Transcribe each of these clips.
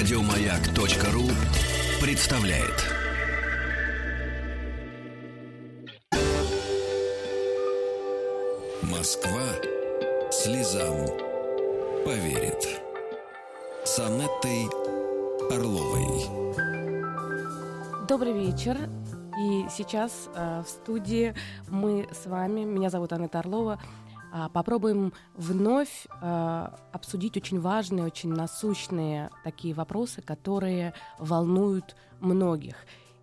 Радиомаяк.ру представляет. Москва слезам поверит. С Анеттой Орловой. Добрый вечер. И сейчас э, в студии мы с вами, меня зовут Анна Орлова, попробуем вновь э, обсудить очень важные, очень насущные такие вопросы, которые волнуют многих.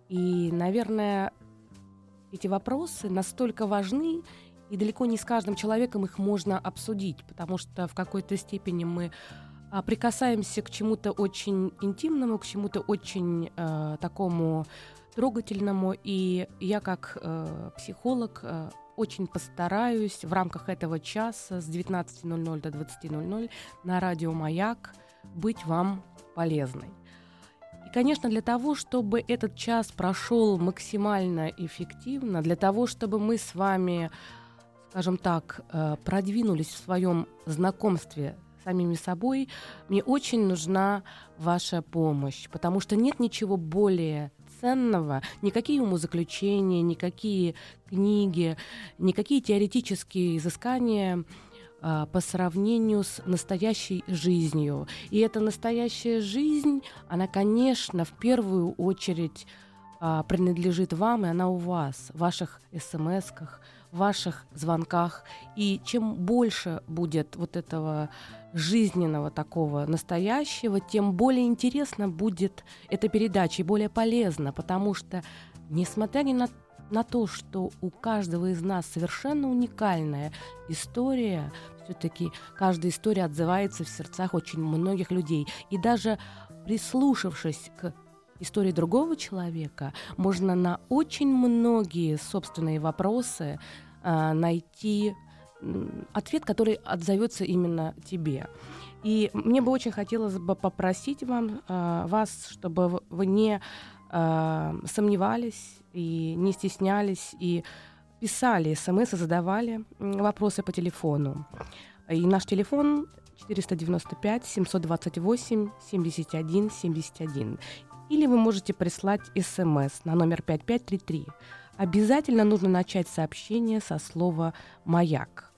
И, наверное, эти вопросы настолько важны, и далеко не с каждым человеком их можно обсудить, потому что в какой-то степени мы а, прикасаемся к чему-то очень интимному, к чему-то очень э, такому трогательному. И я как э, психолог э, очень постараюсь в рамках этого часа с 19.00 до 20.00 на радио «Маяк» быть вам полезной. И, конечно, для того, чтобы этот час прошел максимально эффективно, для того, чтобы мы с вами, скажем так, э, продвинулись в своем знакомстве самими собой, мне очень нужна ваша помощь, потому что нет ничего более ценного, никакие умозаключения, никакие книги, никакие теоретические изыскания а, по сравнению с настоящей жизнью. И эта настоящая жизнь, она, конечно, в первую очередь а, принадлежит вам, и она у вас, в ваших смс-ках, ваших звонках. И чем больше будет вот этого жизненного такого настоящего, тем более интересно будет эта передача и более полезна, потому что, несмотря ни на, на то, что у каждого из нас совершенно уникальная история, все-таки каждая история отзывается в сердцах очень многих людей. И даже прислушавшись к истории другого человека, можно на очень многие собственные вопросы э, найти ответ, который отзовется именно тебе. И мне бы очень хотелось бы попросить вам, э, вас, чтобы вы не э, сомневались и не стеснялись и писали смс и задавали вопросы по телефону. И наш телефон 495 728 71 71. Или вы можете прислать смс на номер 5533. Обязательно нужно начать сообщение со слова «Маяк».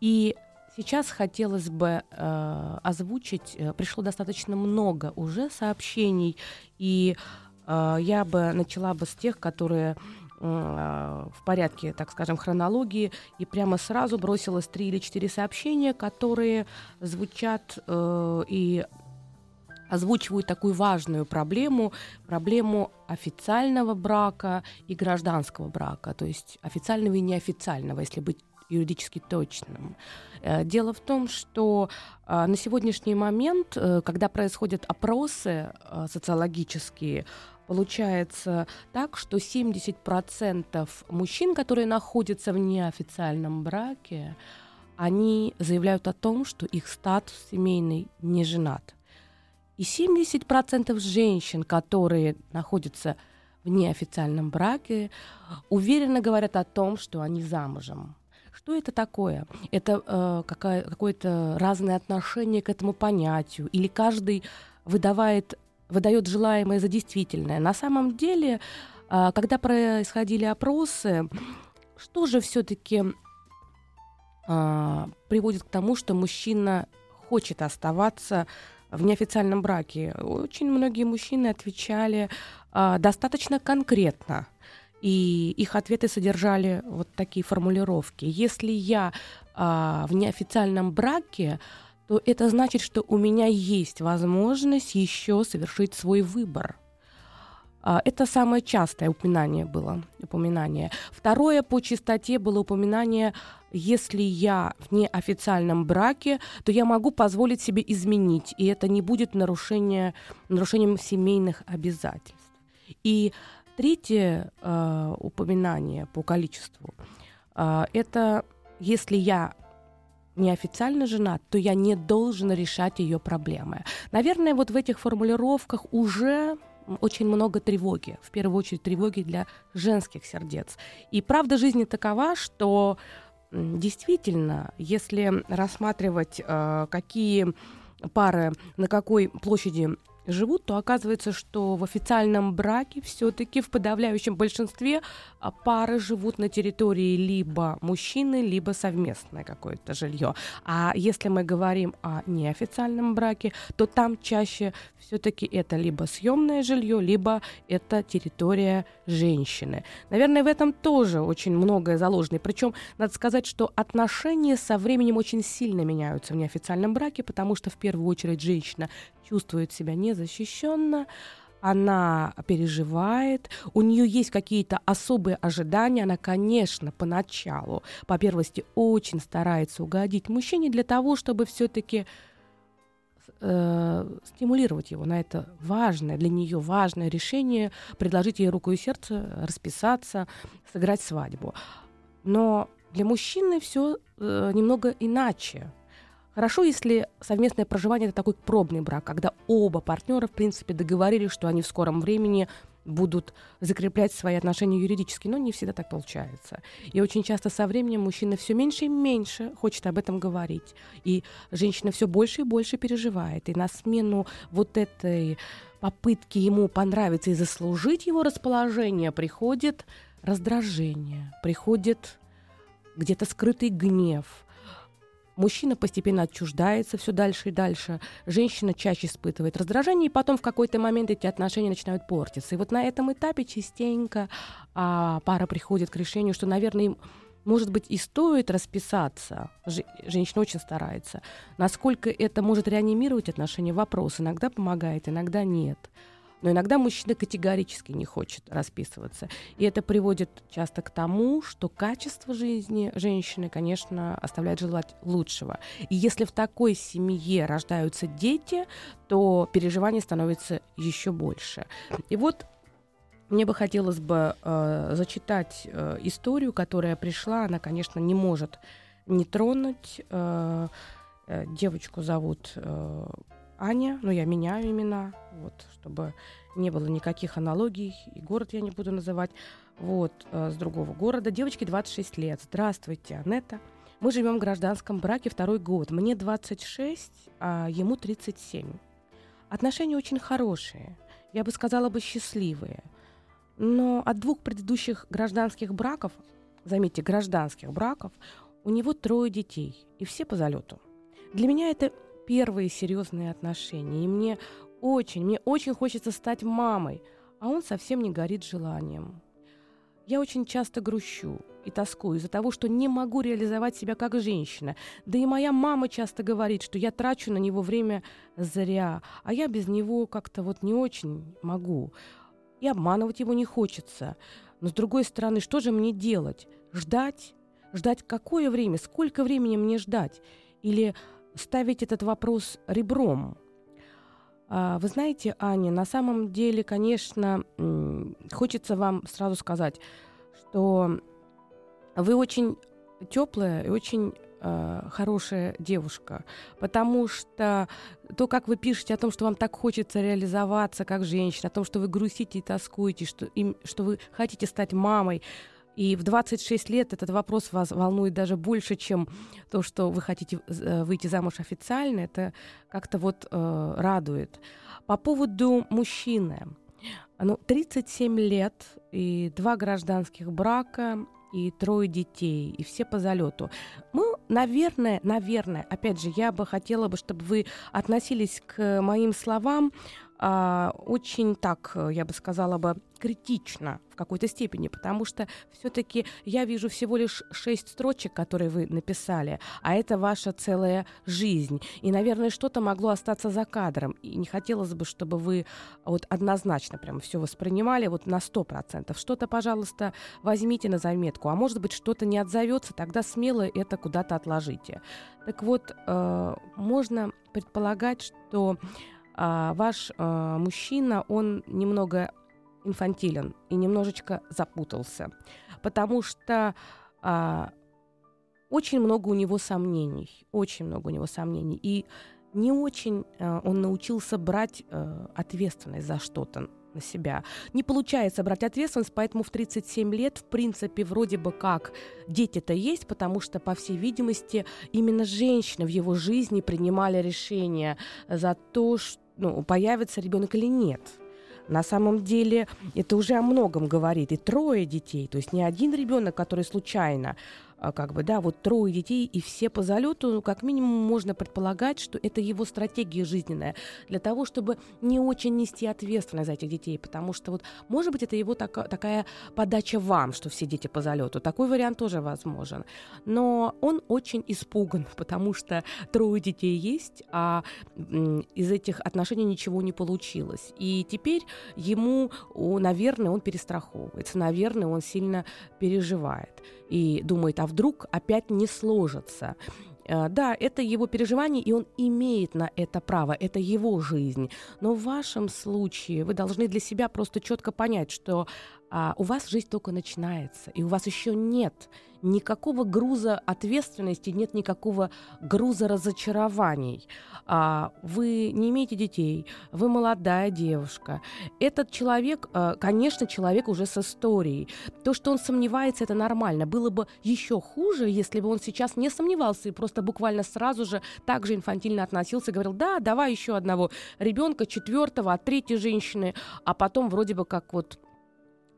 И сейчас хотелось бы э, озвучить, э, пришло достаточно много уже сообщений, и э, я бы начала бы с тех, которые э, в порядке, так скажем, хронологии, и прямо сразу бросилось три или четыре сообщения, которые звучат э, и озвучивают такую важную проблему, проблему официального брака и гражданского брака, то есть официального и неофициального, если быть юридически точным. Э, дело в том, что э, на сегодняшний момент, э, когда происходят опросы социологические, получается так, что 70% мужчин, которые находятся в неофициальном браке, они заявляют о том, что их статус семейный не женат. И 70% женщин, которые находятся в неофициальном браке, уверенно говорят о том, что они замужем. Что это такое? Это э, какое-то разное отношение к этому понятию? Или каждый выдавает, выдает желаемое за действительное? На самом деле, э, когда происходили опросы, что же все-таки э, приводит к тому, что мужчина хочет оставаться в неофициальном браке? Очень многие мужчины отвечали э, достаточно конкретно – и их ответы содержали вот такие формулировки. Если я а, в неофициальном браке, то это значит, что у меня есть возможность еще совершить свой выбор. А, это самое частое упоминание было. Упоминание. Второе по частоте было упоминание, если я в неофициальном браке, то я могу позволить себе изменить, и это не будет нарушение, нарушением семейных обязательств. И Третье э, упоминание по количеству э, это если я неофициально женат, то я не должен решать ее проблемы. Наверное, вот в этих формулировках уже очень много тревоги, в первую очередь тревоги для женских сердец. И правда жизни такова, что действительно, если рассматривать, э, какие пары на какой площади живут, то оказывается, что в официальном браке все-таки в подавляющем большинстве а, пары живут на территории либо мужчины, либо совместное какое-то жилье. А если мы говорим о неофициальном браке, то там чаще все-таки это либо съемное жилье, либо это территория женщины. Наверное, в этом тоже очень многое заложено. Причем надо сказать, что отношения со временем очень сильно меняются в неофициальном браке, потому что в первую очередь женщина чувствует себя незащищенно, она переживает, у нее есть какие-то особые ожидания, она, конечно, поначалу, по первости, очень старается угодить мужчине для того, чтобы все-таки э, стимулировать его на это важное, для нее важное решение, предложить ей руку и сердце, расписаться, сыграть свадьбу. Но для мужчины все э, немного иначе. Хорошо, если совместное проживание это такой пробный брак, когда оба партнера, в принципе, договорились, что они в скором времени будут закреплять свои отношения юридически, но не всегда так получается. И очень часто со временем мужчина все меньше и меньше хочет об этом говорить. И женщина все больше и больше переживает. И на смену вот этой попытки ему понравиться и заслужить его расположение приходит раздражение, приходит где-то скрытый гнев, Мужчина постепенно отчуждается все дальше и дальше. Женщина чаще испытывает раздражение, и потом в какой-то момент эти отношения начинают портиться. И вот на этом этапе частенько а, пара приходит к решению, что, наверное, им может быть, и стоит расписаться. Женщина очень старается. Насколько это может реанимировать отношения, вопрос. Иногда помогает, иногда нет. Но иногда мужчина категорически не хочет расписываться. И это приводит часто к тому, что качество жизни женщины, конечно, оставляет желать лучшего. И если в такой семье рождаются дети, то переживаний становится еще больше. И вот мне бы хотелось бы э, зачитать э, историю, которая пришла. Она, конечно, не может не тронуть. Э, э, девочку зовут э, Аня, но я меняю имена, вот, чтобы не было никаких аналогий, и город я не буду называть, вот, э, с другого города. Девочке 26 лет. Здравствуйте, Анетта. Мы живем в гражданском браке второй год. Мне 26, а ему 37. Отношения очень хорошие, я бы сказала бы счастливые. Но от двух предыдущих гражданских браков, заметьте, гражданских браков, у него трое детей, и все по залету. Для меня это первые серьезные отношения. И мне очень, мне очень хочется стать мамой, а он совсем не горит желанием. Я очень часто грущу и тоскую из-за того, что не могу реализовать себя как женщина. Да и моя мама часто говорит, что я трачу на него время зря, а я без него как-то вот не очень могу. И обманывать его не хочется. Но с другой стороны, что же мне делать? Ждать? Ждать какое время? Сколько времени мне ждать? Или ставить этот вопрос ребром. А, вы знаете, Аня, на самом деле, конечно, хочется вам сразу сказать, что вы очень теплая и очень э, хорошая девушка, потому что то, как вы пишете о том, что вам так хочется реализоваться как женщина, о том, что вы грустите и тоскуете, что, им, что вы хотите стать мамой, и в 26 лет этот вопрос вас волнует даже больше, чем то, что вы хотите э, выйти замуж официально. Это как-то вот э, радует. По поводу мужчины. Ну, 37 лет и два гражданских брака, и трое детей, и все по залету. Мы, наверное, наверное, опять же, я бы хотела бы, чтобы вы относились к моим словам а, очень так, я бы сказала бы, критично в какой-то степени, потому что все-таки я вижу всего лишь шесть строчек, которые вы написали, а это ваша целая жизнь. И, наверное, что-то могло остаться за кадром. И не хотелось бы, чтобы вы вот однозначно прям все воспринимали вот на сто процентов. Что-то, пожалуйста, возьмите на заметку, а может быть, что-то не отзовется, тогда смело это куда-то отложите. Так вот, э, можно предполагать, что а, ваш а, мужчина, он немного инфантилен и немножечко запутался, потому что а, очень много у него сомнений, очень много у него сомнений, и не очень а, он научился брать а, ответственность за что-то на себя. Не получается брать ответственность, поэтому в 37 лет, в принципе, вроде бы как дети-то есть, потому что, по всей видимости, именно женщины в его жизни принимали решение за то, что ну, появится ребенок или нет. На самом деле это уже о многом говорит. И трое детей, то есть не один ребенок, который случайно как бы, да, вот трое детей и все по залету, как минимум можно предполагать, что это его стратегия жизненная для того, чтобы не очень нести ответственность за этих детей, потому что вот, может быть, это его так, такая подача вам, что все дети по залету. Такой вариант тоже возможен. Но он очень испуган, потому что трое детей есть, а из этих отношений ничего не получилось. И теперь ему, наверное, он перестраховывается, наверное, он сильно переживает и думает, а вдруг опять не сложится. Э, да, это его переживание, и он имеет на это право, это его жизнь. Но в вашем случае вы должны для себя просто четко понять, что а, у вас жизнь только начинается, и у вас еще нет никакого груза ответственности, нет никакого груза разочарований. А, вы не имеете детей, вы молодая девушка. Этот человек, а, конечно, человек уже с историей. То, что он сомневается, это нормально. Было бы еще хуже, если бы он сейчас не сомневался и просто буквально сразу же так же инфантильно относился говорил, да, давай еще одного ребенка, четвертого, от третьей женщины, а потом вроде бы как вот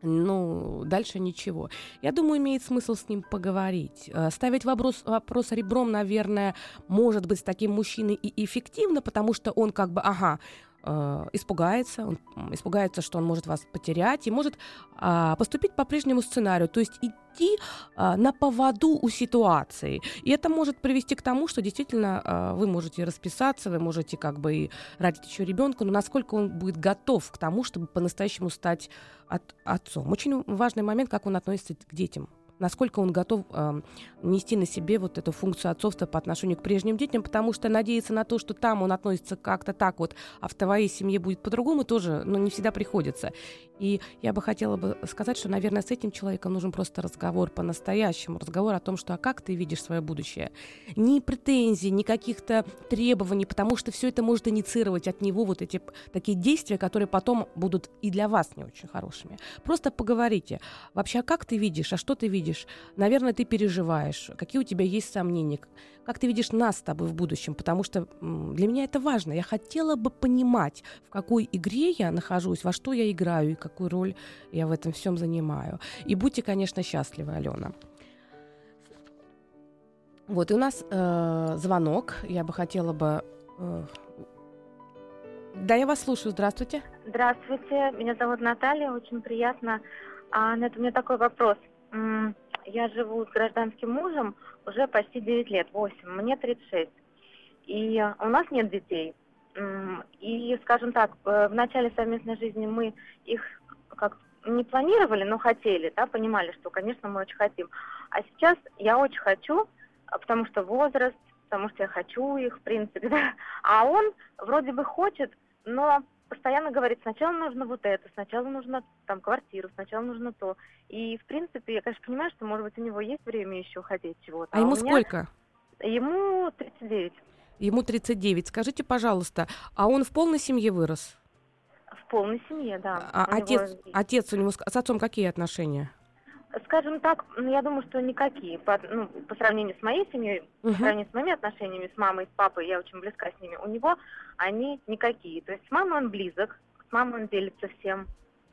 ну, дальше ничего. Я думаю, имеет смысл с ним поговорить. Э, ставить вопрос, вопрос ребром, наверное, может быть с таким мужчиной и эффективно, потому что он как бы, ага, э, испугается, он испугается, что он может вас потерять и может э, поступить по прежнему сценарию, то есть идти э, на поводу у ситуации. И это может привести к тому, что действительно э, вы можете расписаться, вы можете как бы и родить еще ребенка, но насколько он будет готов к тому, чтобы по-настоящему стать от, отцом. Очень важный момент, как он относится к детям насколько он готов э, нести на себе вот эту функцию отцовства по отношению к прежним детям, потому что надеяться на то, что там он относится как-то так вот, а в твоей семье будет по-другому, тоже ну, не всегда приходится. И я бы хотела бы сказать, что, наверное, с этим человеком нужен просто разговор по-настоящему, разговор о том, что а как ты видишь свое будущее. Ни претензий, ни каких-то требований, потому что все это может инициировать от него вот эти такие действия, которые потом будут и для вас не очень хорошими. Просто поговорите. Вообще, а как ты видишь, а что ты видишь? Видишь? Наверное, ты переживаешь. Какие у тебя есть сомнения? Как ты видишь нас с тобой в будущем? Потому что для меня это важно. Я хотела бы понимать, в какой игре я нахожусь, во что я играю и какую роль я в этом всем занимаю. И будьте, конечно, счастливы, Алена. Вот, и у нас э, звонок. Я бы хотела бы... Э, да, я вас слушаю. Здравствуйте. Здравствуйте. Меня зовут Наталья. Очень приятно. А, это у меня такой вопрос. Я живу с гражданским мужем уже почти 9 лет, 8, мне 36. И у нас нет детей. И, скажем так, э, в начале совместной жизни мы их как не планировали, но хотели, да, понимали, что, конечно, мы очень хотим. А сейчас я очень хочу, а, потому что возраст, потому что я хочу их, в принципе, да. А он вроде бы хочет, но постоянно говорит, сначала нужно вот это, сначала нужно там квартиру, сначала нужно то. И, в принципе, я, конечно, понимаю, что, может быть, у него есть время еще хотеть чего-то. А, а ему сколько? Ему 39. Ему 39. Скажите, пожалуйста, а он в полной семье вырос? В полной семье, да. А отец, него... отец у него с отцом какие отношения? Скажем так, ну, я думаю, что никакие. По, ну, по сравнению с моей семьей, uh-huh. по сравнению с моими отношениями с мамой, с папой, я очень близка с ними. У него они никакие. То есть с мамой он близок, с мамой он делится всем.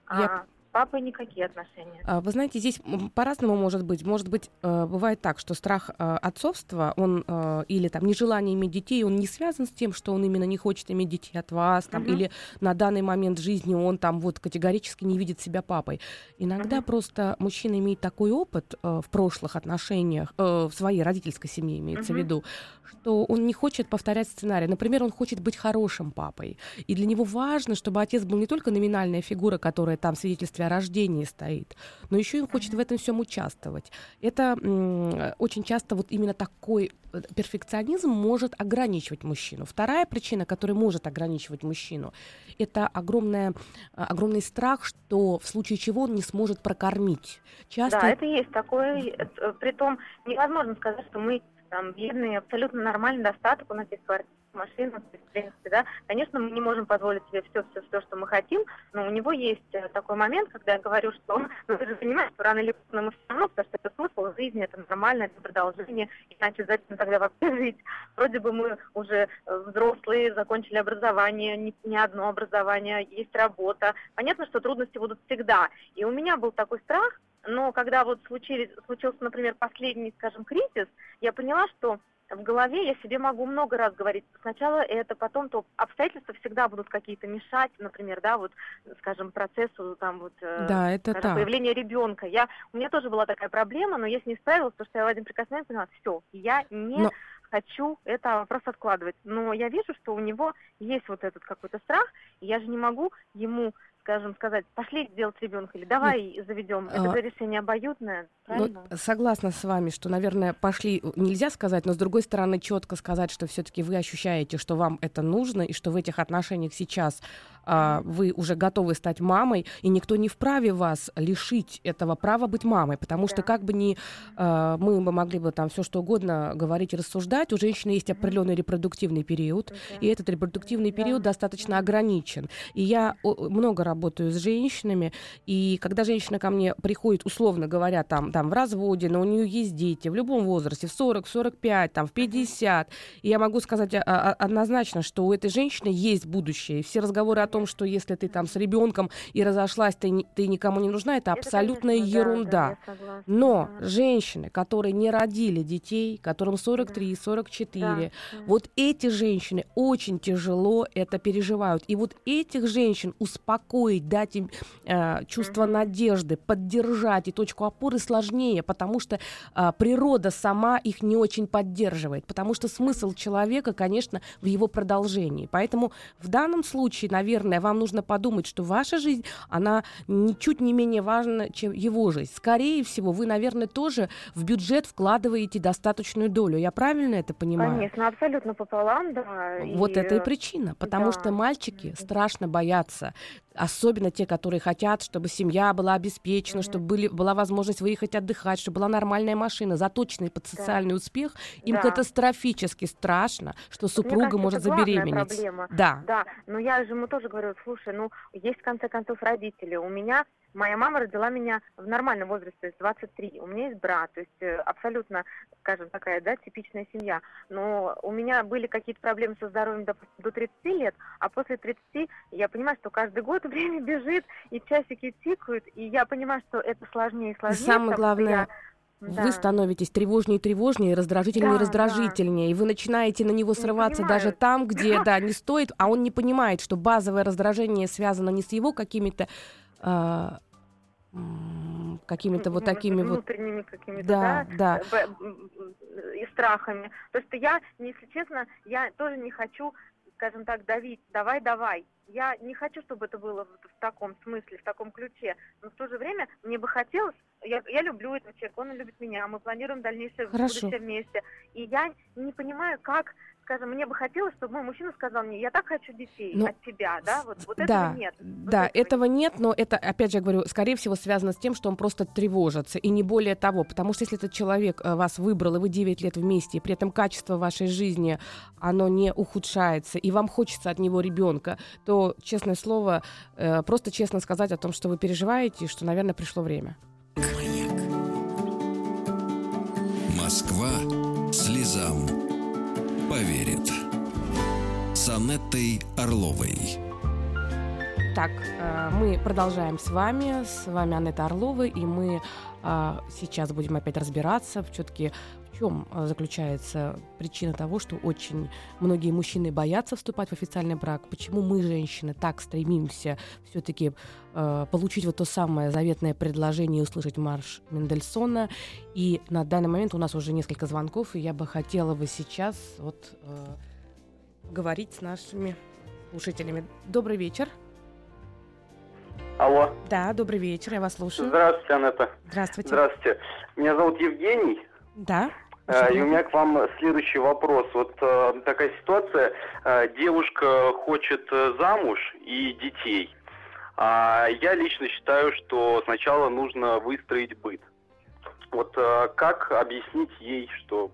Я... А папой никакие отношения. А, вы знаете, здесь по-разному может быть. Может быть, э, бывает так, что страх э, отцовства, он э, или там нежелание иметь детей, он не связан с тем, что он именно не хочет иметь детей от вас, там, uh-huh. или на данный момент жизни он там вот категорически не видит себя папой. Иногда uh-huh. просто мужчина имеет такой опыт в прошлых отношениях, в своей родительской семье имеется uh-huh. в виду, что он не хочет повторять сценарий. Например, он хочет быть хорошим папой. И для него важно, чтобы отец был не только номинальная фигура, которая там в свидетельстве о рождении стоит, но еще он хочет в этом всем участвовать. Это м- очень часто вот именно такой э, перфекционизм может ограничивать мужчину. Вторая причина, которая может ограничивать мужчину, это огромная, э, огромный страх, что в случае чего он не сможет прокормить. Часто... Да, это есть такое. Притом невозможно сказать, что мы там бедный, абсолютно нормальный достаток, у нас есть квартира, машина, в принципе, да. Конечно, мы не можем позволить себе все, все, все, что мы хотим, но у него есть э, такой момент, когда я говорю, что, ну, ты же понимаешь, что рано или поздно мы все равно, потому что это смысл жизни, это нормально, это продолжение, иначе зачем тогда вообще жить? Вроде бы мы уже э, взрослые, закончили образование, не, не одно образование, есть работа. Понятно, что трудности будут всегда. И у меня был такой страх, но когда вот случились, случился, например, последний, скажем, кризис, я поняла, что в голове я себе могу много раз говорить. Сначала это, потом то обстоятельства всегда будут какие-то мешать, например, да, вот, скажем, процессу там вот э, да, это скажем, так. появления ребенка. Я, у меня тоже была такая проблема, но я с ней справилась, потому что я в один прекрасный момент поняла, все, я не но... хочу это вопрос откладывать. Но я вижу, что у него есть вот этот какой-то страх, и я же не могу ему скажем, сказать, пошли сделать ребенка или давай ну, заведем. Это а, же решение обоюдное, ну, правильно? Ну, согласна с вами, что, наверное, пошли нельзя сказать, но с другой стороны четко сказать, что все-таки вы ощущаете, что вам это нужно и что в этих отношениях сейчас вы уже готовы стать мамой, и никто не вправе вас лишить этого права быть мамой, потому что как бы ни а, мы бы могли бы там все что угодно говорить и рассуждать, у женщины есть определенный репродуктивный период, и этот репродуктивный период достаточно ограничен. И я много работаю с женщинами, и когда женщина ко мне приходит, условно говоря, там, там в разводе, но у нее есть дети в любом возрасте, в 40, в 45, там, в 50, и я могу сказать а, а, однозначно, что у этой женщины есть будущее. И все разговоры о том, что если ты там с ребенком и разошлась, ты, ты никому не нужна, это, это абсолютная конечно, ерунда. Да, да, Но да. женщины, которые не родили детей, которым 43, 44, да. вот эти женщины очень тяжело это переживают. И вот этих женщин успокоить успокоить, дать им э, чувство mm-hmm. надежды, поддержать и точку опоры сложнее, потому что э, природа сама их не очень поддерживает, потому что смысл человека, конечно, в его продолжении. Поэтому в данном случае, наверное, вам нужно подумать, что ваша жизнь, она ничуть не менее важна, чем его жизнь. Скорее всего, вы, наверное, тоже в бюджет вкладываете достаточную долю. Я правильно это понимаю? Конечно, абсолютно пополам, да. Вот и... это и причина, потому да. что мальчики страшно боятся особенно те, которые хотят, чтобы семья была обеспечена, mm-hmm. чтобы были, была возможность выехать отдыхать, чтобы была нормальная машина, заточенная под социальный да. успех, им да. катастрофически страшно, что супруга кажется, может забеременеть. Проблема. Да. Да, но я же ему тоже говорю, слушай, ну есть в конце концов родители, у меня Моя мама родила меня в нормальном возрасте, то есть 23. У меня есть брат, то есть э, абсолютно, скажем, такая, да, типичная семья. Но у меня были какие-то проблемы со здоровьем до, до 30 лет, а после 30 я понимаю, что каждый год время бежит, и часики тикают, и я понимаю, что это сложнее и сложнее. Самое главное. Да. Вы становитесь тревожнее и тревожнее, раздражительнее да, и раздражительнее, да. и вы начинаете на него срываться даже там, где, да, не стоит, а он не понимает, что базовое раздражение связано не с его какими-то а, какими-то вот такими вот внутренними какими-то да, да, да. и страхами. То есть я, если честно, я тоже не хочу, скажем так, давить. Давай, давай. Я не хочу, чтобы это было в, в таком смысле, в таком ключе. Но в то же время мне бы хотелось, я, я люблю этого человека, он любит меня, мы планируем дальнейшее Хорошо. будущее вместе. И я не понимаю, как скажем, мне бы хотелось, чтобы мой мужчина сказал мне, я так хочу детей ну, от тебя, да, вот, вот да, этого нет. Вот да, этого, этого нет, но это, опять же, я говорю, скорее всего, связано с тем, что он просто тревожится, и не более того, потому что если этот человек э, вас выбрал, и вы 9 лет вместе, и при этом качество вашей жизни, оно не ухудшается, и вам хочется от него ребенка, то, честное слово, э, просто честно сказать о том, что вы переживаете, что, наверное, пришло время. Москва слезам поверит. С Анеттой Орловой. Так, э, мы продолжаем с вами. С вами Анетта Орлова, и мы э, сейчас будем опять разбираться все-таки в чем э, заключается причина того, что очень многие мужчины боятся вступать в официальный брак? Почему мы, женщины, так стремимся все-таки э, получить вот то самое заветное предложение и услышать марш Мендельсона? И на данный момент у нас уже несколько звонков, и я бы хотела бы сейчас вот э, говорить с нашими слушателями. Добрый вечер. Алло. Да, добрый вечер, я вас слушаю. Здравствуйте, Анетта. Здравствуйте. Здравствуйте. Меня зовут Евгений. Да. Э, и у меня к вам следующий вопрос. Вот э, такая ситуация. Э, девушка хочет э, замуж и детей. А я лично считаю, что сначала нужно выстроить быт. Вот э, как объяснить ей, что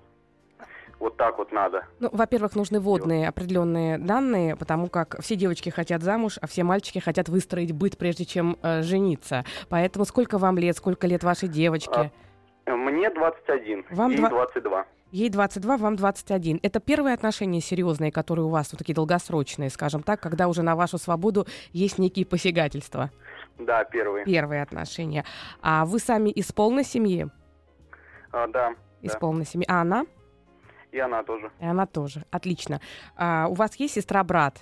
вот так вот надо. Ну, во-первых, нужны водные определенные данные, потому как все девочки хотят замуж, а все мальчики хотят выстроить быт, прежде чем э, жениться. Поэтому сколько вам лет, сколько лет вашей девочке? А, мне 21, Вам ей 2... 22. Ей 22, вам 21. Это первые отношения серьезные, которые у вас, вот такие долгосрочные, скажем так, когда уже на вашу свободу есть некие посягательства? Да, первые. Первые отношения. А вы сами из полной семьи? А, да. Из да. полной семьи. А она? И она тоже. И она тоже. Отлично. А, у вас есть сестра-брат?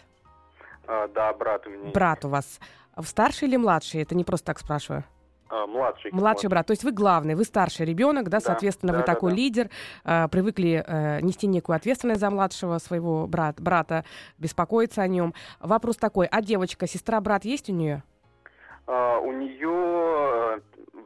А, да, брат у меня. Брат у вас. Старший или младший? Это не просто так спрашиваю. А, младший. Младший брат. То есть вы главный, вы старший ребенок, да, Да, соответственно, да, вы да, такой да. лидер, э, привыкли э, нести некую ответственность за младшего своего брат, брата, беспокоиться о нем. Вопрос такой: а девочка, сестра, брат есть у нее? А, у нее,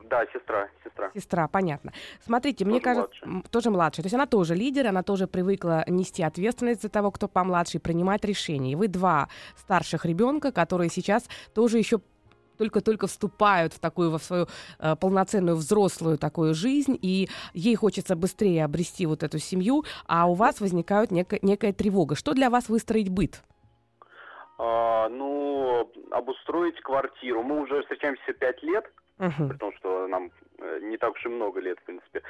да, сестра, сестра. Сестра, понятно. Смотрите, мне Тоже кажется, младшая. м, тоже младшая. То есть она тоже лидер, она тоже привыкла нести ответственность за того, кто помладше, и принимать решения. И вы два старших ребенка, которые сейчас тоже еще только-только вступают в такую, во свою э, полноценную взрослую такую жизнь, и ей хочется быстрее обрести вот эту семью, а у вас возникает некая, некая тревога. Что для вас выстроить быт? А, ну, обустроить квартиру. Мы уже встречаемся пять лет, Мгм. при том, что нам э, не так уж и много лет, в принципе.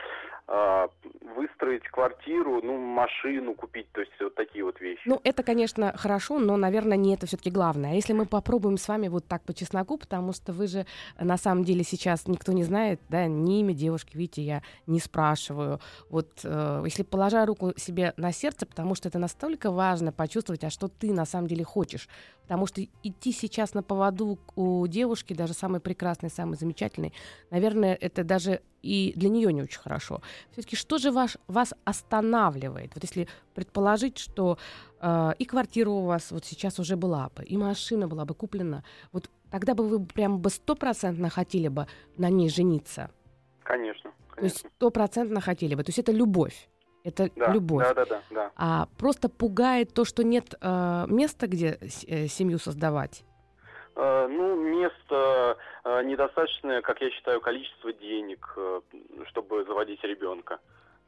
А, выстроить квартиру, ну, машину купить, то есть вот такие вот вещи. Ну, это, конечно, хорошо, но, наверное, не это все-таки главное. А если мы попробуем с вами вот так по чесноку, потому что вы же э, на самом деле сейчас никто не знает, да, ни имя девушки, видите, я не спрашиваю. Вот э, если положа руку себе на сердце, потому что это настолько важно почувствовать, а что ты на самом деле хочешь. Потому что идти сейчас на поводу у девушки, даже самой прекрасной, самой замечательной, наверное, это даже и для нее не очень хорошо. Все-таки что же ваш, вас останавливает? Вот если предположить, что э, и квартира у вас вот сейчас уже была бы, и машина была бы куплена, вот тогда бы вы прям бы стопроцентно хотели бы на ней жениться. Конечно, То есть конечно. стопроцентно хотели бы. То есть это любовь. Это Да, любовь. да, да, да, да. А просто пугает то, что нет э, места, где с- э, семью создавать. Э, Ну, место э, недостаточное, как я считаю, количество денег, э, чтобы заводить ребенка,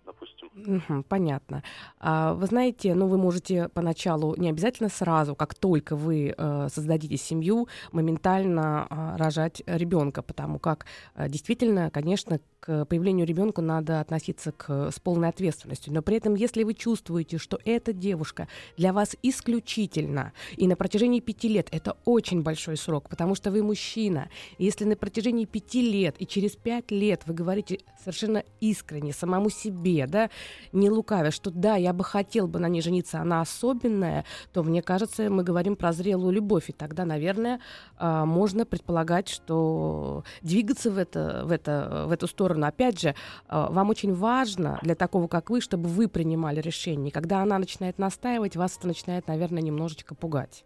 допустим. Понятно. А, вы знаете, ну вы можете поначалу не обязательно сразу, как только вы э, создадите семью, моментально а, рожать ребенка, потому как э, действительно, конечно, к появлению ребенка надо относиться к, с полной ответственностью. Но при этом, если вы чувствуете, что эта девушка для вас исключительно, и на протяжении пяти лет это очень большой срок, потому что вы мужчина, если на протяжении пяти лет и через пять лет вы говорите совершенно искренне самому себе, да, не лукавя, что да, я бы хотел бы на ней жениться, она особенная, то мне кажется, мы говорим про зрелую любовь, и тогда, наверное, а, можно предполагать, что двигаться в, это, в, это, в эту сторону, опять же, а, вам очень важно для такого, как вы, чтобы вы принимали решение. Когда она начинает настаивать, вас это начинает, наверное, немножечко пугать.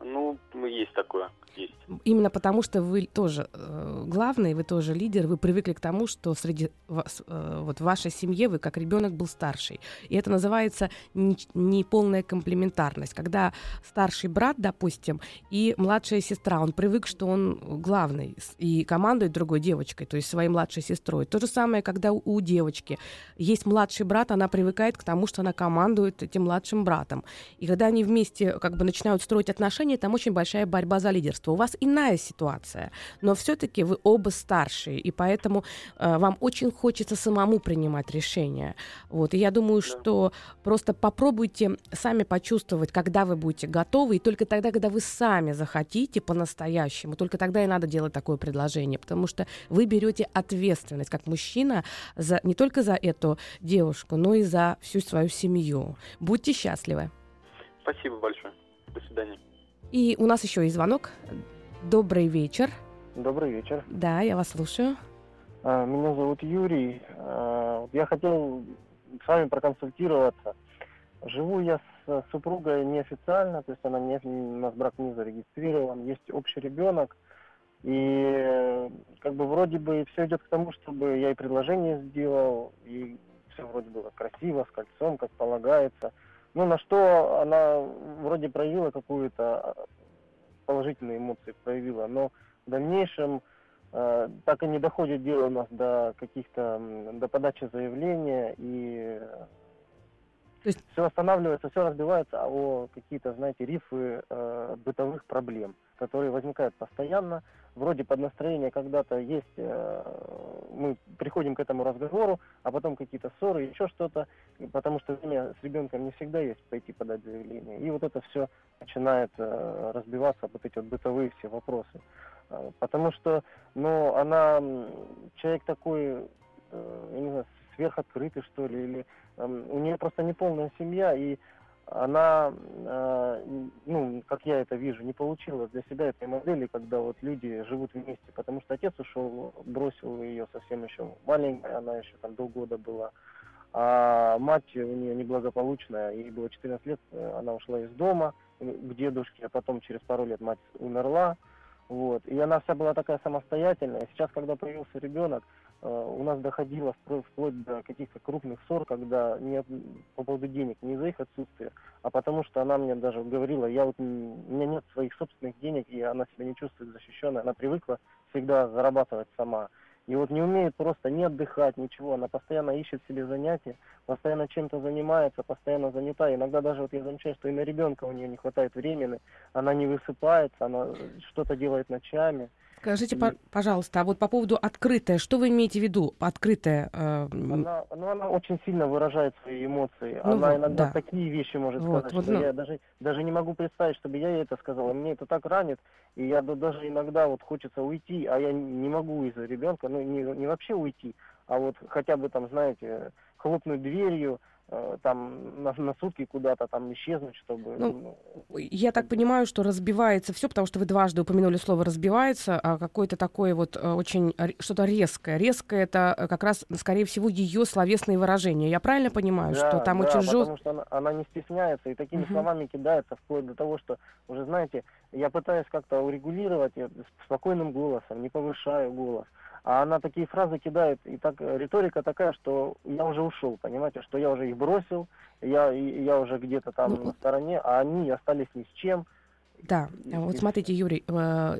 Ну, есть такое, есть. Именно потому, что вы тоже э, главный, вы тоже лидер, вы привыкли к тому, что среди вас, э, вот в вашей семье вы как ребенок был старший. И это называется не- неполная комплементарность. Когда старший брат, допустим, и младшая сестра, он привык, что он главный и командует другой девочкой, то есть своей младшей сестрой. То же самое, когда у, у девочки есть младший брат, она привыкает к тому, что она командует этим младшим братом. И когда они вместе как бы начинают строить отношения, там очень большая борьба за лидерство. У вас иная ситуация, но все-таки вы оба старшие, и поэтому э, вам очень хочется самому принимать решения. Вот. И я думаю, что просто попробуйте сами почувствовать, когда вы будете готовы, и только тогда, когда вы сами захотите по-настоящему, только тогда и надо делать такое предложение, потому что вы берете ответственность как мужчина за, не только за эту девушку, но и за всю свою семью. Будьте счастливы. Спасибо большое. До свидания. И у нас еще есть звонок. Добрый вечер. Добрый вечер. Да, я вас слушаю. А, Меня зовут Юрий. А, Я хотел с вами проконсультироваться. Живу я с супругой неофициально, то есть она не, у нас брак не зарегистрирован, есть общий ребенок. И э, как бы вроде бы все идет к тому, чтобы я и предложение сделал, и все вроде было красиво, с кольцом, как полагается. Ну, на что она вроде проявила какую-то а, положительные эмоции проявила, но в дальнейшем э, так и не доходит дело у нас до каких-то до подачи заявления и э, То есть... Все останавливается, все разбивается о какие-то, знаете, рифы э, бытовых проблем, которые возникают постоянно. Вроде под настроение когда-то есть, э, мы приходим к этому разговору, а потом какие-то ссоры, еще что-то, потому что время с ребенком не всегда есть пойти подать заявление. И вот это все начинает э, разбиваться, вот эти вот бытовые все вопросы. Э, потому что, ну, она, человек такой, э, я не знаю, сверхоткрытый, что ли, или у нее просто неполная семья, и она, э, ну, как я это вижу, не получила для себя этой модели, когда вот люди живут вместе, потому что отец ушел, бросил ее совсем еще маленькая, она еще там до года была, а мать у нее неблагополучная, ей было 14 лет, она ушла из дома к дедушке, а потом через пару лет мать умерла, вот, и она вся была такая самостоятельная. Сейчас, когда появился ребенок, Э, у нас доходило вплоть до каких-то крупных ссор, когда не по поводу денег, не за их отсутствие, а потому что она мне даже говорила, я вот, у меня нет своих собственных денег, и она себя не чувствует защищенной, она привыкла всегда зарабатывать сама. И вот не умеет просто не отдыхать, ничего. Она постоянно ищет себе занятия, постоянно чем-то занимается, постоянно занята. Иногда даже вот я замечаю, что и на ребенка у нее не хватает времени. Она не высыпается, она что-то делает ночами. Скажите, пожалуйста, а вот по поводу открытая, что вы имеете в виду, открытая? Э... Она, ну, она очень сильно выражает свои эмоции. Ну, она вот, иногда да. такие вещи может вот, сказать, вот, что ну... я даже, даже не могу представить, чтобы я ей это сказала. Мне это так ранит, и я даже иногда вот хочется уйти, а я не могу из-за ребенка, ну не, не вообще уйти, а вот хотя бы там, знаете, хлопнуть дверью, там на, на сутки куда-то там исчезнуть, чтобы... Ну, ну, я так понимаю, что разбивается все, потому что вы дважды упомянули слово «разбивается», а какое-то такое вот э, очень что-то резкое. Резкое — это э, как раз, скорее всего, ее словесные выражения. Я правильно понимаю, да, что там да, очень жестко... потому что она, она не стесняется и такими uh-huh. словами кидается вплоть до того, что уже, знаете, я пытаюсь как-то урегулировать спокойным голосом, не повышаю голос. А она такие фразы кидает, и так риторика такая, что я уже ушел, понимаете, что я уже их бросил, я, я уже где-то там ну, на стороне, а они остались ни с чем. Да, вот смотрите, Юрий, э,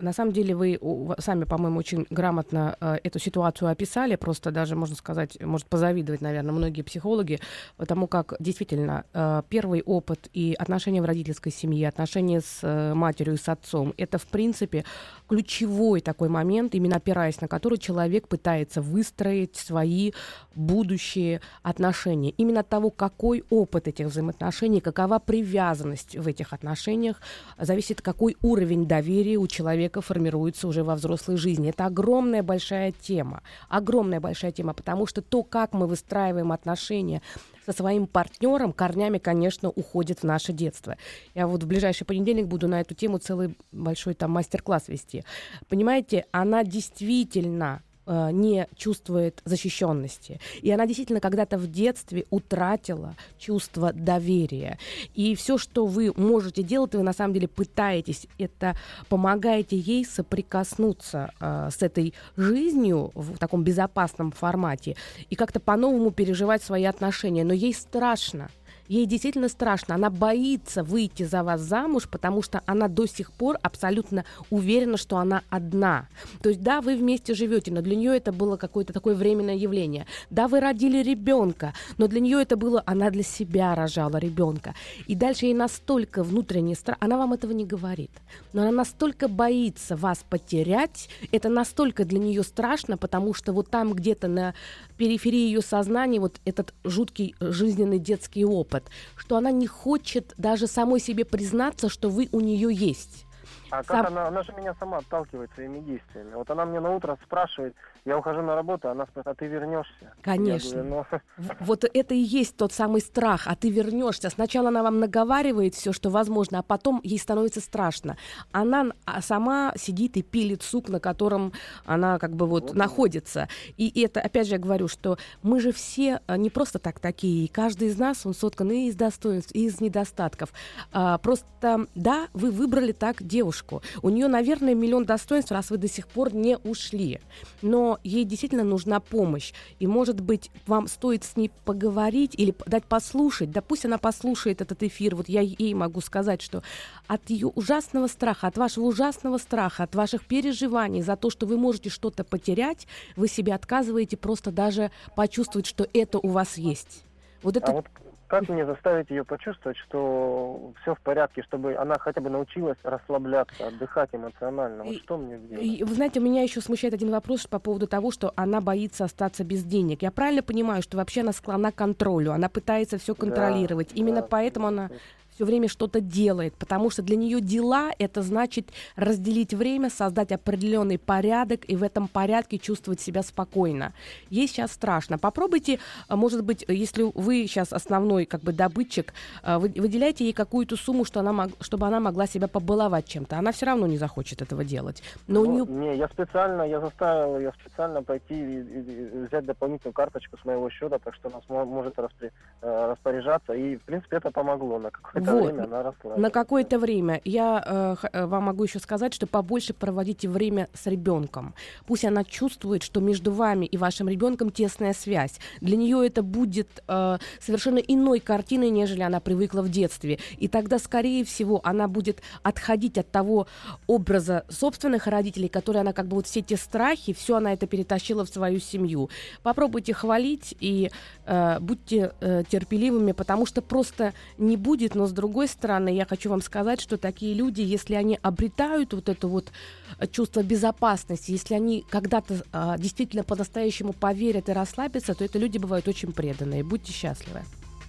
на самом деле вы сами, по-моему, очень грамотно э, эту ситуацию описали, просто даже, можно сказать, может позавидовать, наверное, многие психологи, потому как действительно э, первый опыт и отношения в родительской семье, отношения с матерью и с отцом, это, в принципе, ключевой такой момент, именно опираясь на который человек пытается выстроить свои будущие отношения. Именно от того, какой опыт этих взаимоотношений, какова привязанность в этих отношениях, зависит, какой уровень доверия у человека формируется уже во взрослой жизни. Это огромная большая тема. Огромная большая тема, потому что то, как мы выстраиваем отношения со своим партнером, корнями, конечно, уходит в наше детство. Я вот в ближайший понедельник буду на эту тему целый большой там мастер-класс вести. Понимаете, она действительно Э, не чувствует защищенности. И она действительно когда-то в детстве утратила чувство доверия. И все, что вы можете делать, вы на самом деле пытаетесь, это помогаете ей соприкоснуться э, с этой жизнью в таком безопасном формате и как-то по-новому переживать свои отношения. Но ей страшно Ей действительно страшно. Она боится выйти за вас замуж, потому что она до сих пор абсолютно уверена, что она одна. То есть, да, вы вместе живете, но для нее это было какое-то такое временное явление. Да, вы родили ребенка, но для нее это было, она для себя рожала ребенка. И дальше ей настолько внутренний страх, она вам этого не говорит, но она настолько боится вас потерять, это настолько для нее страшно, потому что вот там где-то на периферии ее сознания вот этот жуткий жизненный детский опыт, что она не хочет даже самой себе признаться, что вы у нее есть. А как Сам... она, она же меня сама отталкивает своими действиями. Вот она мне на утро спрашивает, я ухожу на работу, она спрашивает, а ты вернешься? Конечно. Говорю, ну... Вот это и есть тот самый страх, а ты вернешься. Сначала она вам наговаривает все, что возможно, а потом ей становится страшно. Она а, сама сидит и пилит сук, на котором она как бы вот, вот находится. И это, опять же, я говорю, что мы же все а, не просто так такие. И каждый из нас, он соткан и из достоинств, и из недостатков. А, просто, да, вы выбрали так девушку. У нее, наверное, миллион достоинств, раз вы до сих пор не ушли. Но ей действительно нужна помощь. И, может быть, вам стоит с ней поговорить или дать послушать. Да пусть она послушает этот эфир. Вот я ей могу сказать, что от ее ужасного страха, от вашего ужасного страха, от ваших переживаний за то, что вы можете что-то потерять, вы себе отказываете просто даже почувствовать, что это у вас есть. Вот это... А вот как мне заставить ее почувствовать, что все в порядке, чтобы она хотя бы научилась расслабляться, отдыхать эмоционально? Вот что мне делать? Вы знаете, меня еще смущает один вопрос по поводу того, что она боится остаться без денег. Я правильно понимаю, что вообще она склонна к контролю, она пытается все контролировать. Да, Именно да, поэтому она все время что-то делает, потому что для нее дела это значит разделить время, создать определенный порядок и в этом порядке чувствовать себя спокойно. Ей сейчас страшно. Попробуйте, а, может быть, если вы сейчас основной как бы добытчик, а, вы, выделяйте ей какую-то сумму, что она мог, чтобы она могла себя побаловать чем-то. Она все равно не захочет этого делать. Но ну, у нее... Не, я специально, я заставил ее специально пойти и, и, и взять дополнительную карточку с моего счета, так что она может распри, э, распоряжаться. И, в принципе, это помогло на какое-то вот. время она На какое-то время. Я э, э, вам могу еще сказать, что побольше проводите время с ребенком. Пусть она чувствует, что между вами и вашим ребенком тесная связь. Для нее это будет э, совершенно иной картиной, нежели она привыкла в детстве. И тогда, скорее всего, она будет отходить от того образа собственных родителей, которые она как бы вот все те страхи, все она это перетащила в свою семью. Попробуйте хвалить и э, будьте э, терпеливыми, потому что просто не будет, но с другой стороны, я хочу вам сказать, что такие люди, если они обретают вот это вот э, чувство безопасности, если они когда-то э, действительно по-настоящему поверят и расслабятся, то это люди бывают очень преданные. Будьте счастливы.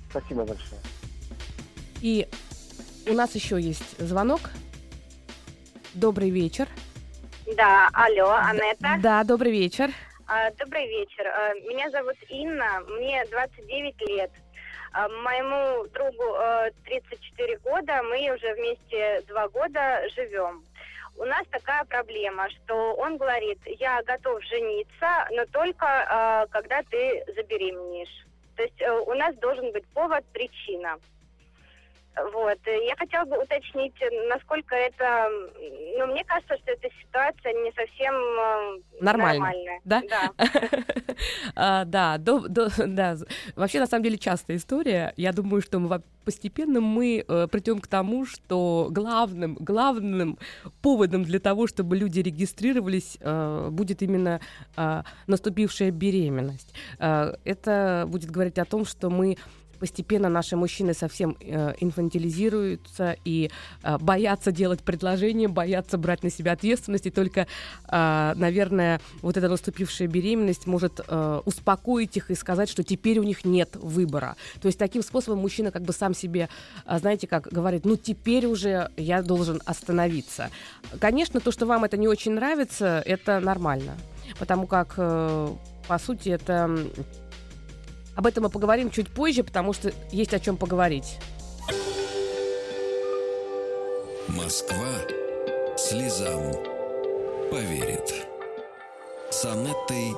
Спасибо большое. И у нас еще есть звонок. Добрый вечер. Да, алло, Анетта. Да, добрый вечер. А, добрый вечер. А, меня зовут Инна, мне 29 лет. А, моему другу 34 э, года, мы уже вместе два года живем. У нас такая проблема, что он говорит, я готов жениться, но только когда ты забеременеешь. То есть э, у нас должен быть повод, причина. Вот. Я хотела бы уточнить, насколько это... Ну, мне кажется, что эта ситуация не совсем Нормально. нормальная. Да? Да. а, да, да. Вообще, на самом деле, частая история. Я думаю, что мы постепенно мы э, придем к тому, что главным, главным поводом для того, чтобы люди регистрировались, э, будет именно э, наступившая беременность. Э, это будет говорить о том, что мы постепенно наши мужчины совсем э, инфантилизируются и э, боятся делать предложения, боятся брать на себя ответственность, и только, э, наверное, вот эта наступившая беременность может э, успокоить их и сказать, что теперь у них нет выбора. То есть таким способом мужчина как бы сам себе, э, знаете, как говорит, ну теперь уже я должен остановиться. Конечно, то, что вам это не очень нравится, это нормально, потому как, э, по сути, это об этом мы поговорим чуть позже, потому что есть о чем поговорить. Москва слезам поверит. С Анеттой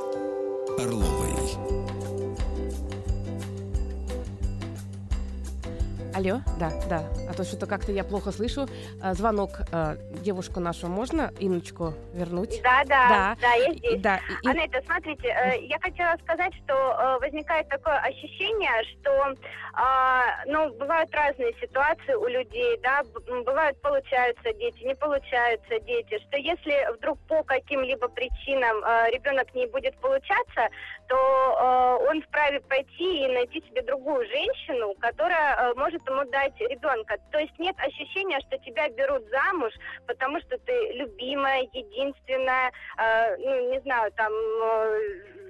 Орловой. Алло, да, да. А то что-то как-то я плохо слышу. А, звонок а, девушку нашу можно, Инночку, вернуть? Да, да, да, да я здесь. Да, и... Анетта, смотрите, э, я хотела сказать, что э, возникает такое ощущение, что, а, ну, бывают разные ситуации у людей, да, бывают получаются дети, не получаются дети, что если вдруг по каким-либо причинам э, ребенок не будет получаться, то он вправе пойти и найти себе другую женщину, которая может ему дать ребенка. То есть нет ощущения, что тебя берут замуж, потому что ты любимая, единственная, э, ну, не знаю, там... Э,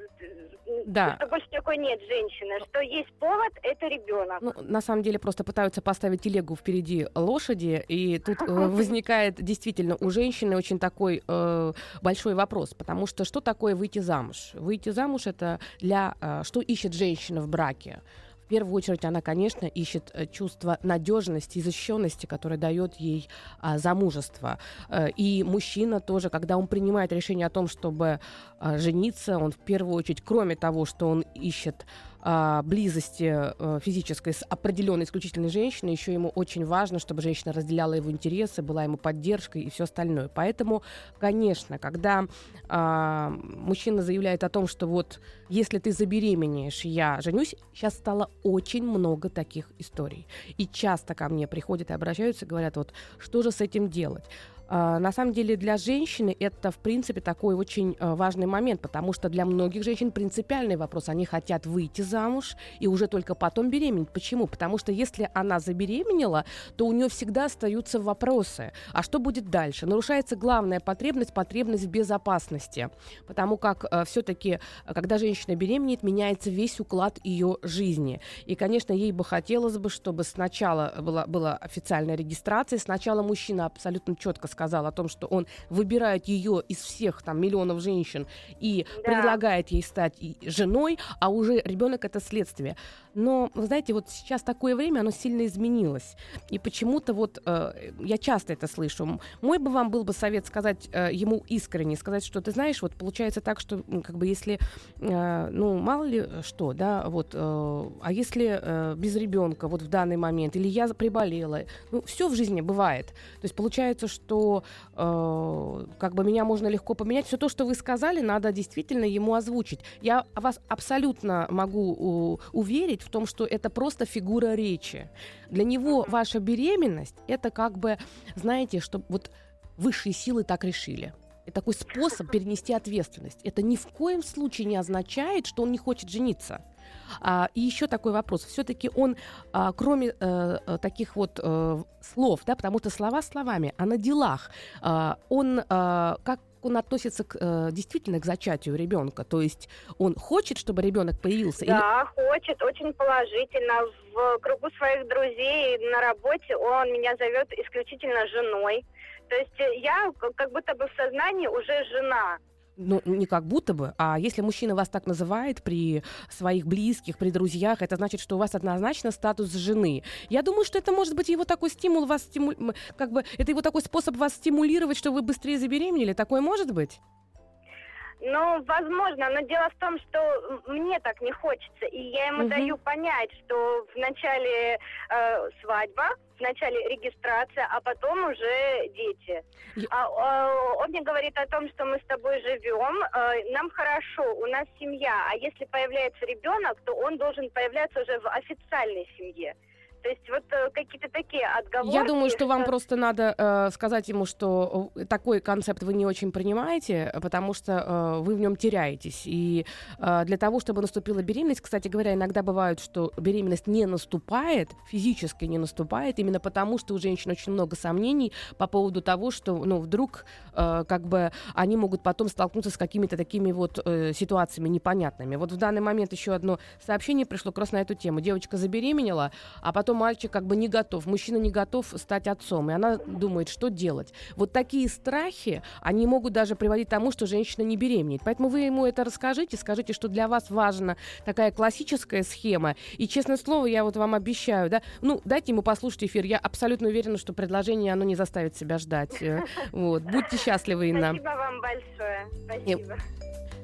да. Что больше такой нет женщины, что есть повод, это ребенок. Ну, на самом деле просто пытаются поставить телегу впереди лошади, и тут э, возникает действительно у женщины очень такой э, большой вопрос, потому что что такое выйти замуж? Выйти замуж это для э, что ищет женщина в браке? Первую очередь она, конечно, ищет э, чувство надежности и защищенности, которое дает ей а, замужество. Э, и мужчина тоже, когда он принимает решение о том, чтобы а, жениться, он в первую очередь, кроме того, что он ищет а, близости а, физической с определенной исключительной женщиной, еще ему очень важно, чтобы женщина разделяла его интересы, была ему поддержкой и все остальное. Поэтому, конечно, когда а, мужчина заявляет о том, что вот если ты забеременеешь, я женюсь, сейчас стало очень много таких историй. И часто ко мне приходят и обращаются, говорят, вот что же с этим делать? А, на самом деле для женщины это, в принципе, такой очень а, важный момент, потому что для многих женщин принципиальный вопрос. Они хотят выйти замуж и уже только потом беременеть. Почему? Потому что если она забеременела, то у нее всегда остаются вопросы. А что будет дальше? Нарушается главная потребность, потребность в безопасности. Потому как э, все-таки, когда женщина беременеет, меняется весь уклад ее жизни. И, конечно, ей бы хотелось бы, чтобы сначала была, была официальная регистрация, сначала мужчина абсолютно четко сказал, сказал о том, что он выбирает ее из всех там миллионов женщин и да. предлагает ей стать женой, а уже ребенок это следствие. Но, вы знаете, вот сейчас такое время, оно сильно изменилось. И почему-то вот э, я часто это слышу. Мой бы вам был бы совет сказать э, ему искренне, сказать, что ты знаешь, вот получается так, что как бы если, э, ну, мало ли что, да, вот, э, а если э, без ребенка вот в данный момент, или я приболела, ну, все в жизни бывает. То есть получается, что э, как бы меня можно легко поменять. Все то, что вы сказали, надо действительно ему озвучить. Я вас абсолютно могу уверить в том, что это просто фигура речи. Для него ваша беременность это как бы, знаете, что вот высшие силы так решили. Это такой способ перенести ответственность. Это ни в коем случае не означает, что он не хочет жениться. А, и еще такой вопрос. Все-таки он, а, кроме а, таких вот а, слов, да, потому что слова словами, а на делах, а, он а, как он относится к, действительно к зачатию ребенка? То есть он хочет, чтобы ребенок появился? Да, или... хочет, очень положительно. В кругу своих друзей на работе он меня зовет исключительно женой. То есть я как будто бы в сознании уже жена ну, не как будто бы, а если мужчина вас так называет при своих близких, при друзьях, это значит, что у вас однозначно статус жены. Я думаю, что это может быть его такой стимул, вас стиму... как бы, это его такой способ вас стимулировать, что вы быстрее забеременели. Такое может быть? Ну, возможно, но дело в том, что мне так не хочется, и я ему угу. даю понять, что в начале э, свадьба, в начале регистрация, а потом уже дети. Я... А, э, он мне говорит о том, что мы с тобой живем, э, нам хорошо, у нас семья, а если появляется ребенок, то он должен появляться уже в официальной семье. То есть вот э, какие-то такие отговорки. Я думаю, что вам просто надо э, сказать ему, что э, такой концепт вы не очень принимаете, потому что э, вы в нем теряетесь. И э, для того, чтобы наступила беременность, кстати говоря, иногда бывает, что беременность не наступает, физически не наступает, именно потому, что у женщин очень много сомнений по поводу того, что, ну, вдруг, э, как бы, они могут потом столкнуться с какими-то такими вот э, ситуациями непонятными. Вот в данный момент еще одно сообщение пришло как раз на эту тему. Девочка забеременела, а потом что мальчик как бы не готов, мужчина не готов стать отцом, и она думает, что делать. Вот такие страхи, они могут даже приводить к тому, что женщина не беременеет. Поэтому вы ему это расскажите, скажите, что для вас важна такая классическая схема. И, честное слово, я вот вам обещаю, да, ну, дайте ему послушать эфир. Я абсолютно уверена, что предложение, оно не заставит себя ждать. Э, вот. Будьте счастливы, Инна. Спасибо вам большое. Спасибо.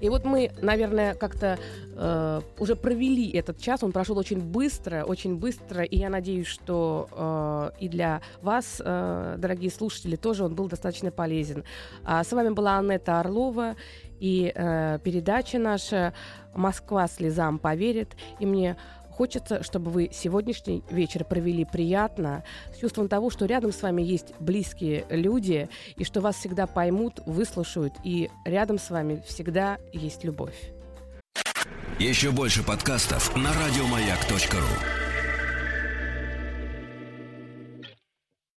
И вот мы, наверное, как-то э, уже провели этот час. Он прошел очень быстро, очень быстро. И я надеюсь, что э, и для вас, э, дорогие слушатели, тоже он был достаточно полезен. А с вами была Аннета Орлова и э, передача наша «Москва слезам поверит». И мне Хочется, чтобы вы сегодняшний вечер провели приятно, с чувством того, что рядом с вами есть близкие люди, и что вас всегда поймут, выслушают, и рядом с вами всегда есть любовь. Еще больше подкастов на радиомаяк.ру